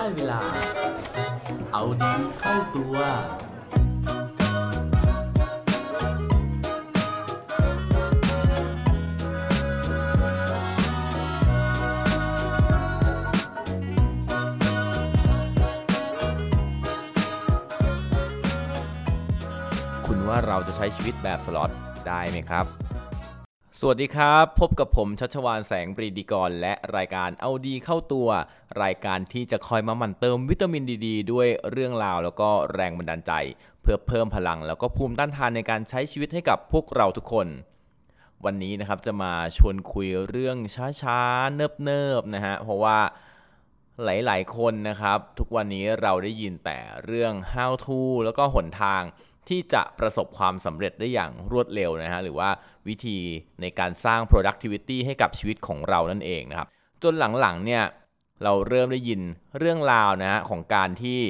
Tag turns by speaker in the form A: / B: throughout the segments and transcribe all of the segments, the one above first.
A: ได้เวลา เอาดีเข้าตัว
B: คุณว่าเราจะใช้ชีวิตแบบสล็อตได้ไหมครับ สวัสดีครับ พบกับผมชัชวานแสงปรีดีกร และรายการเอาดีเข้าตัว รายการที่จะคอยมาหมั่นเติมวิตามินดีดด้วยเรื่องราวแล้วก็แรงบันดาลใจ เพื่อเพิ่มพลังแล้วก็ภูมิต้านทานในการใช้ชีวิตให้กับพวกเราทุกคน วันนี้นะครับจะมาชวนคุยเรื่องช้าๆ เนิบๆนะฮะเพราะว่าหลายๆคนนะครับ ทุกวันนี้เราได้ยินแต่เรื่อง how to แล้วก็หนทาง ที่จะประสบความสำเร็จได้อย่างรวดเร็วนะฮะหรือว่าวิธีในการสร้าง productivity ให้กับชีวิตของเรานั่นเองนะครับ จนหลังๆเนี่ยเราเริ่มได้ยินเรื่องราวนะฮะของการที่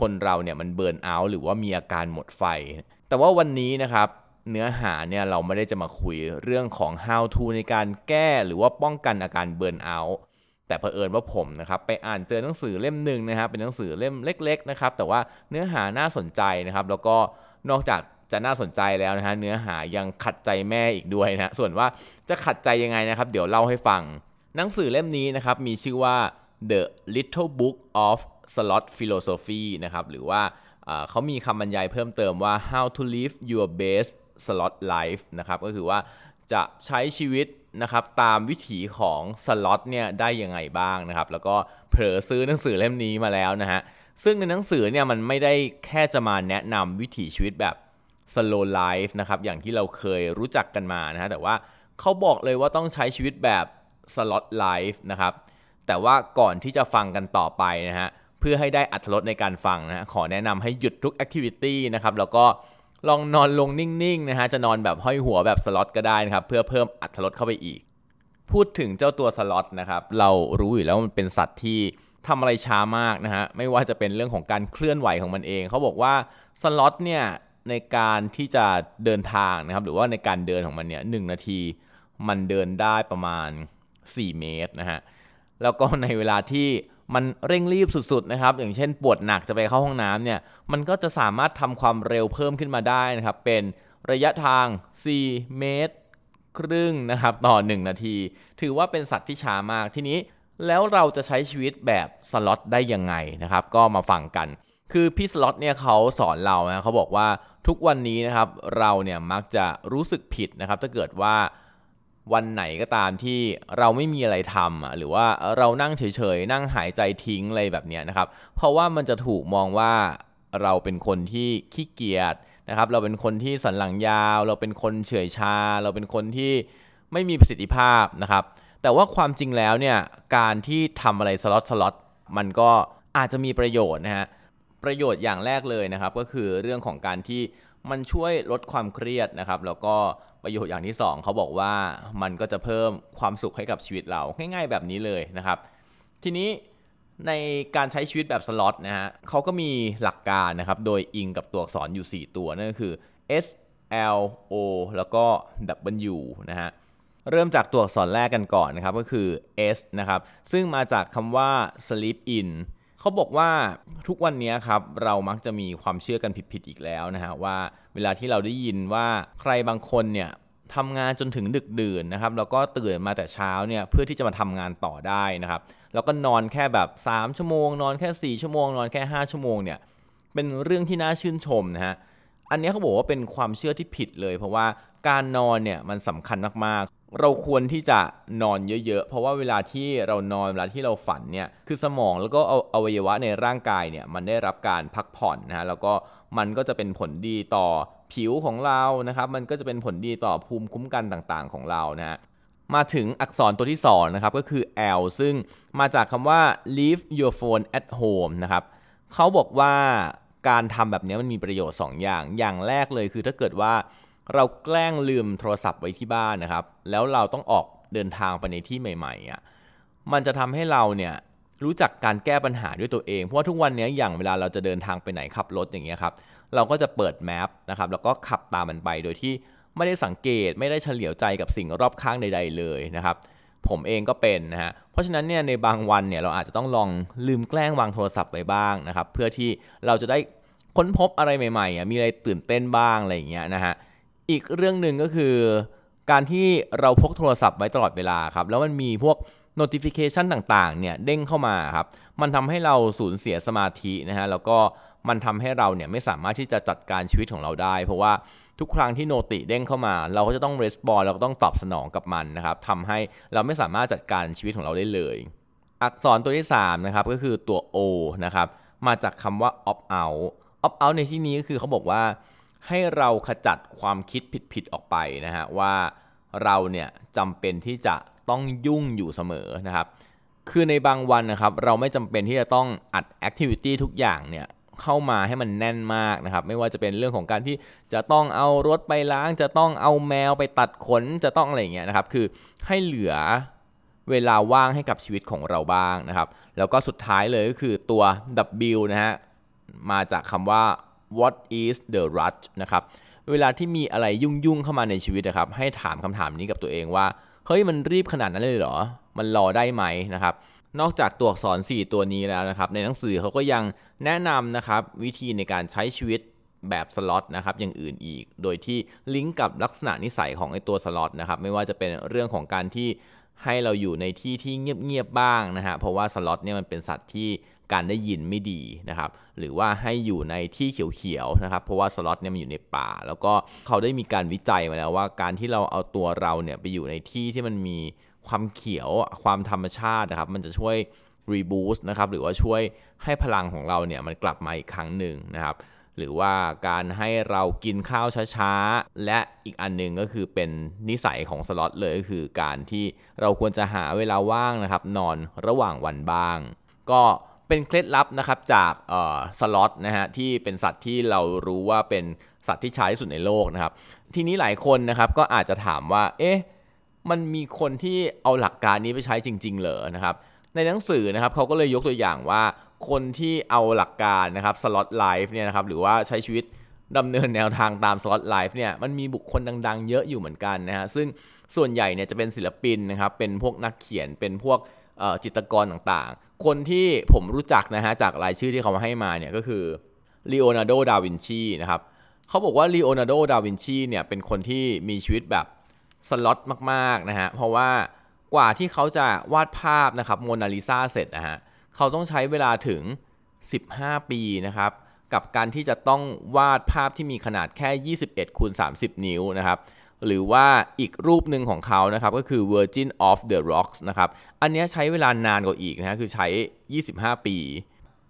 B: คนเราเนี่ยมันเบิร์นเอาท์หรือว่ามีอาการหมดไฟ แต่ว่าวันนี้นะครับเนื้อหาเนี่ยเราไม่ได้จะมาคุยเรื่องของ how to ในการแก้หรือว่าป้องกันอาการเบิร์นเอาท์แต่เผอิญว่าผมนะครับไปอ่านเจอหนังสือเล่มหนึ่งนะครับเป็นหนังสือเล่มเล็ก ๆนะครับ แต่ว่าเนื้อหาน่าสนใจนะครับ แล้วก็ นอกจากจะน่าสนใจแล้วนะฮะเนื้อหายังขัดใจแม่อีกด้วยนะส่วนว่าจะขัดใจยังไงนะครับ เดี๋ยวเล่าให้ฟัง หนังสือเล่มนี้นะครับมีชื่อว่า The Little Book of Slot Philosophy นะครับหรือว่าเขามีคำบรรยายเพิ่มเติมว่า How to Live Your Best Slot Life นะครับก็คือว่าจะใช้ชีวิตนะครับตามวิถีของสล็อตเนี่ยได้ยังไงบ้างนะครับแล้วก็เผลอซื้อหนังสือเล่มนี้มาแล้วนะฮะ ซึ่งในหนังสือเนี่ยมันไม่ได้แค่จะมาแนะนำวิถีชีวิตแบบ slow life นะครับอย่างที่เราเคยรู้จักกันมานะฮะแต่ว่าเขาบอกเลยว่าต้องใช้ชีวิตแบบ slot life นะครับแต่ว่าก่อนที่จะฟังกันต่อไปนะฮะเพื่อให้ได้อัตรสในการฟังนะฮะขอแนะนำให้หยุดทุก activity นะครับแล้วก็ลองนอนลงนิ่งๆนะฮะจะนอนแบบห้อยหัวแบบสล็อตก็ได้นะครับเพื่อเพิ่มอัตรสเข้าไปอีก พูดถึงเจ้าตัวสล็อตนะครับเรารู้อยู่แล้วมันเป็นสัตว์ที่ ทำอะไรช้ามากนะฮะ ไม่ว่าจะเป็นเรื่องของการเคลื่อนไหวของมันเอง เขาบอกว่าสล็อตเนี่ยในการที่จะเดินทางนะครับ หรือว่าในการเดินของมันเนี่ยหนาที มันเดินได้ประมาณ 4 เมตรนะฮะ แล้วก็ในเวลาที่มันเร่งรีบสุดๆนะครับ อย่างเช่นปวดหนักจะไปเข้าห้องน้ำเนี่ย มันก็จะสามารถทำความเร็วเพิ่มขึ้นมาได้นะครับ เป็นระยะทาง 4 เมตร ครึ่งนะครับ ต่อ 1 นาที ถือว่าเป็นสัตว์ที่ช้ามาก ทีนี้ แล้วเราจะใช้ชีวิตแบบสล็อตได้ยังไงนะครับ ก็มาฟังกัน คือพี่สล็อตเนี่ยเขาสอนเรานะเขาบอกว่าทุกวันนี้นะครับเราเนี่ยมักจะรู้สึกผิดนะครับ ถ้าเกิดว่าวันไหนก็ตามที่เราไม่มีอะไรทำหรือว่าเรานั่งเฉยๆ นั่งหายใจทิ้งอะไรแบบนี้นะครับ เพราะว่ามันจะถูกมองว่าเราเป็นคนที่ขี้เกียจนะครับ เราเป็นคนที่สันหลังยาว เราเป็นคนเฉื่อยชา เราเป็นคนที่ไม่มีประสิทธิภาพนะครับ แต่ว่าความจริงแล้วเนี่ยการที่ทำอะไรสล็อตสล็อตมันก็อาจจะมีประโยชน์นะฮะประโยชน์อย่างแรกเลยนะครับ ก็คือเรื่องของการที่มันช่วยลดความเครียดนะครับ แล้วก็ประโยชน์อย่างที่ 2 เขาบอกว่ามันก็จะเพิ่มความสุขให้กับชีวิตเราง่ายๆแบบนี้เลยนะครับ ทีนี้ในการใช้ชีวิตแบบสล็อตนะฮะเขาก็มีหลักการนะครับ โดยอิงกับตัวอักษรอยู่ 4 ตัวนั่นก็คือ S L O แล้วก็ W นะฮะ เริ่มจากตัวอักษรแรกกันก่อนนะครับก็คือ S นะครับซึ่งมาจากคำว่า sleep in เขาบอกว่าทุกวันนี้ครับเรามักจะมีความเชื่อกันผิดๆอีกแล้วนะฮะว่าเวลาที่เราได้ยินว่าใครบางคนเนี่ยทำงานจนถึงดึกดื่นนะครับแล้วก็ตื่นมาแต่เช้าเนี่ยเพื่อที่จะมาทำงานต่อได้นะครับแล้วก็นอนแค่แบบ 3 ชั่วโมง นอนแค่ 4 ชั่วโมง นอนแค่ 5 ชั่วโมงเนี่ยเป็นเรื่องที่น่าชื่นชมนะฮะอันนี้เขาบอกว่าเป็นความเชื่อที่ผิดเลย เพราะว่าการนอนเนี่ยมันสำคัญมาก เราควรที่จะนอนเยอะๆ เพราะว่าเวลาที่เรานอนเวลาที่เราฝันเนี่ย คือสมองแล้วก็อวัยวะในร่างกายเนี่ยมันได้รับการพักผ่อนนะฮะ แล้วก็มันก็จะเป็นผลดีต่อผิวของเรานะครับ มันก็จะเป็นผลดีต่อภูมิคุ้มกันต่างๆ ของเรานะฮะ มาถึงอักษรตัวที่2นะครับ ก็คือ L ซึ่งมาจากคำว่า leave your phone at home นะครับเขาบอกว่าการทำแบบนี้มันมีประโยชน์ 2 อย่าง อย่างแรกเลยคือถ้าเกิดว่า เราแกล้งลืมโทรศัพท์ไว้ที่บ้านนะครับ แล้วเราต้องออกเดินทางไปในที่ใหม่ๆอะมันจะทำให้เราเนี่ยรู้จักการแก้ปัญหาด้วยตัวเอง เพราะว่าทุกวันนี้อย่างเวลาเราจะเดินทางไปไหนขับรถอย่างเงี้ยครับ เราก็จะเปิดแมปนะครับแล้วก็ขับตามมันไปโดยที่ไม่ได้สังเกตไม่ได้เฉลียวใจกับสิ่งรอบข้างใด ๆ เลยนะครับ ผมเองก็เป็นนะฮะเพราะฉะนั้นเนี่ยในบางวันเนี่ยเราอาจจะต้องลองลืมแกล้งวางโทรศัพท์ไว้บ้างนะครับ เพื่อที่เราจะได้ค้นพบอะไรใหม่ๆมีอะไรตื่นเต้นบ้างอะไรอย่างเงี้ยนะฮะ อีกเรื่องหนึ่งก็คือ การที่เราพกโทรศัพท์ไว้ตลอดเวลาครับ แล้วมันมีพวก notification ต่างๆ เนี่ยเด้งเข้ามาครับ มันทำให้เราสูญเสียสมาธินะฮะ แล้วก็มันทำให้เราเนี่ยไม่สามารถที่จะจัดการชีวิตของเราได้ เพราะว่าทุกครั้งที่โนติเด้งเข้ามา เราก็จะต้องรีสปอนเราก็ต้องตอบสนองกับมันนะครับทำให้เราไม่สามารถจัดการชีวิตของเราได้เลย อักษรตัวที่3นะครับก็คือตัว O นะครับ มาจากคำว่า opt out opt out ในที่นี้ก็คือเขาบอกว่า ให้เราขจัดความคิดผิดๆออกไปนะฮะว่าเราเนี่ยจำเป็นที่จะต้องยุ่งอยู่เสมอนะครับ คือในบางวันนะครับเราไม่จำเป็นที่จะต้องอัดแอคทิวิตี้ทุกอย่างเนี่ยเข้ามาให้มันแน่นมากนะครับ ไม่ว่าจะเป็นเรื่องของการที่จะต้องเอารถไปล้าง จะต้องเอาแมวไปตัดขนจะต้องอะไรอย่างเงี้ยนะครับ คือให้เหลือเวลาว่างให้กับชีวิตของเราบ้างนะครับ แล้วก็สุดท้ายเลยก็คือตัว W นะฮะมาจากคำว่า what is the rush นะครับ เวลาที่มีอะไรยุ่งๆเข้ามาในชีวิตนะครับ ให้ถามคำถามนี้กับตัวเองว่า เฮ้ยมันรีบขนาดนั้นเลยเหรอ มันรอได้ไหมนะครับ นอกจากตัวอักษร 4 ตัวนี้แล้วนะครับ ในหนังสือเขาก็ยังแนะนำนะครับวิธีในการใช้ชีวิตแบบสล็อตนะครับอย่างอื่นอีก โดยที่ลิงก์กับลักษณะนิสัยของไอตัวสล็อตนะครับไม่ว่าจะเป็นเรื่องของการที่ให้เราอยู่ในที่ที่เงียบๆบ้างนะฮะเพราะว่าสล็อตเนี่ยมันเป็นสัตว์ที่ การได้ยินไม่ดีนะครับ หรือว่าให้อยู่ในที่เขียวๆนะครับ เพราะว่าสล็อตเนี่ยมันอยู่ในป่า แล้วก็เขาได้มีการวิจัยมาแล้วว่าการที่เราเอาตัวเราเนี่ยไปอยู่ในที่ที่มันมีความเขียวความธรรมชาตินะครับ มันจะช่วยรีบูสต์นะครับ หรือว่าช่วยให้พลังของเราเนี่ยมันกลับมาอีกครั้งหนึ่งนะครับหรือว่าการให้เรากินข้าวช้าๆ และอีกอันหนึ่งก็คือเป็นนิสัยของสล็อตเลยก็คือการที่เราควรจะหาเวลาว่างนะครับ นอนระหว่างวันบ้าง ก็ เป็นเคล็ดลับนะครับจากสล็อตนะฮะที่เป็นสัตว์ที่เรารู้ว่าเป็นสัตว์ที่ใช้ที่สุดในโลกนะครับ ทีนี้หลายคนนะครับก็อาจจะถามว่า เอ๊ะมันมีคนที่เอาหลักการนี้ไปใช้จริง ๆ เหรอนะครับ ในหนังสือนะครับเขาก็เลยยกตัวอย่างว่าคนที่เอาหลักการนะครับ sloth life เนี่ยนะครับหรือว่าใช้ชีวิตดำเนินแนวทางตาม sloth life เนี่ยมันมีบุคคลดัง ๆ เยอะอยู่เหมือนกันนะฮะซึ่งส่วนใหญ่เนี่ยจะเป็นศิลปินนะครับเป็นพวกนักเขียนเป็นพวก จิตกรต่างๆ คนที่ผมรู้จักนะฮะจากรายชื่อที่เขามาให้มาเนี่ยก็คือลีโอนาร์โด ดาวินชีนะครับเขาบอกว่าลีโอนาร์โด ดาวินชีเนี่ยเป็นคนที่มีชีวิตแบบสล็อตมากๆนะฮะเพราะว่ากว่าที่เขาจะวาดภาพนะครับโมนาลิซาเสร็จนะฮะเขาต้องใช้เวลาถึง 15 ปีนะครับกับการที่จะต้องวาดภาพที่มีขนาดแค่ 21คูณ30 นิ้วนะครับ หรือว่าอีกรูปหนึ่งของเขานะครับก็คือ Virgin of the Rocks นะครับ อันนี้ใช้เวลานานกว่าอีกนะคือใช้ 25 ปี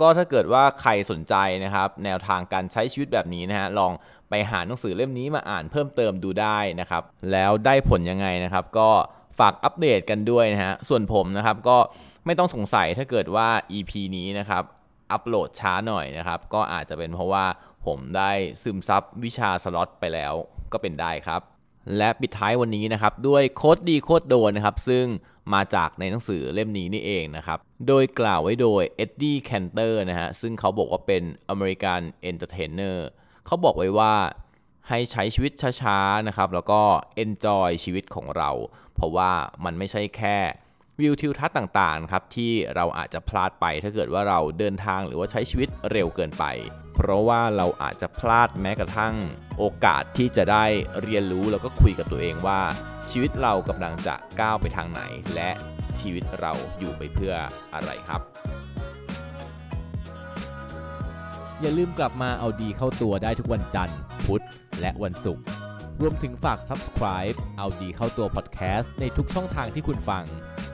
B: ก็ถ้าเกิดว่าใครสนใจนะครับ แนวทางการใช้ชีวิตแบบนี้นะฮะลองไปหาหนังสือเล่มนี้มาอ่านเพิ่มเติมดูได้นะครับ แล้วได้ผลยังไงนะครับ ก็ฝากอัปเดตกันด้วยนะฮะส่วนผมนะครับก็ไม่ต้องสงสัยถ้าเกิดว่า EP นี้นะครับอัปโหลดช้าหน่อยนะครับ ก็อาจจะเป็นเพราะว่าผมได้ซึมซับวิชาสล็อตไปแล้วก็เป็นได้ครับ และปิดท้ายวันนี้นะครับด้วย quote ดี quote โดนนะครับซึ่งมาจากในหนังสือเล่มนี้นี่เองนะครับ โดยกล่าวไว้โดยเอ็ดดี้แคนเตอร์นะฮะซึ่งเขาบอกว่าเป็น American entertainerเขาบอกไว้ว่าให้ใช้ชีวิตช้าๆนะครับแล้วก็เอนจอยชีวิตของเรา เพราะว่ามันไม่ใช่แค่ วิวทิวทัศน์ต่างๆครับที่เราอาจจะพลาดไปถ้าเกิดว่าเราเดินทางหรือว่าใช้ชีวิตเร็วเกินไป เพราะว่าเราอาจจะพลาดแม้กระทั่งโอกาสที่จะได้เรียนรู้แล้วก็คุยกับตัวเองว่า ชีวิตเรากำลังจะก้าวไปทางไหน และชีวิตเราอยู่ไปเพื่ออะไรครับอย่าลืมกลับมาเอาดีเข้าตัวได้ทุกวันจันทร์ พุธ และวันศุกร์ รวมถึงฝาก subscribe เอาดีเข้าตัว podcast ในทุกช่องทางที่คุณฟัง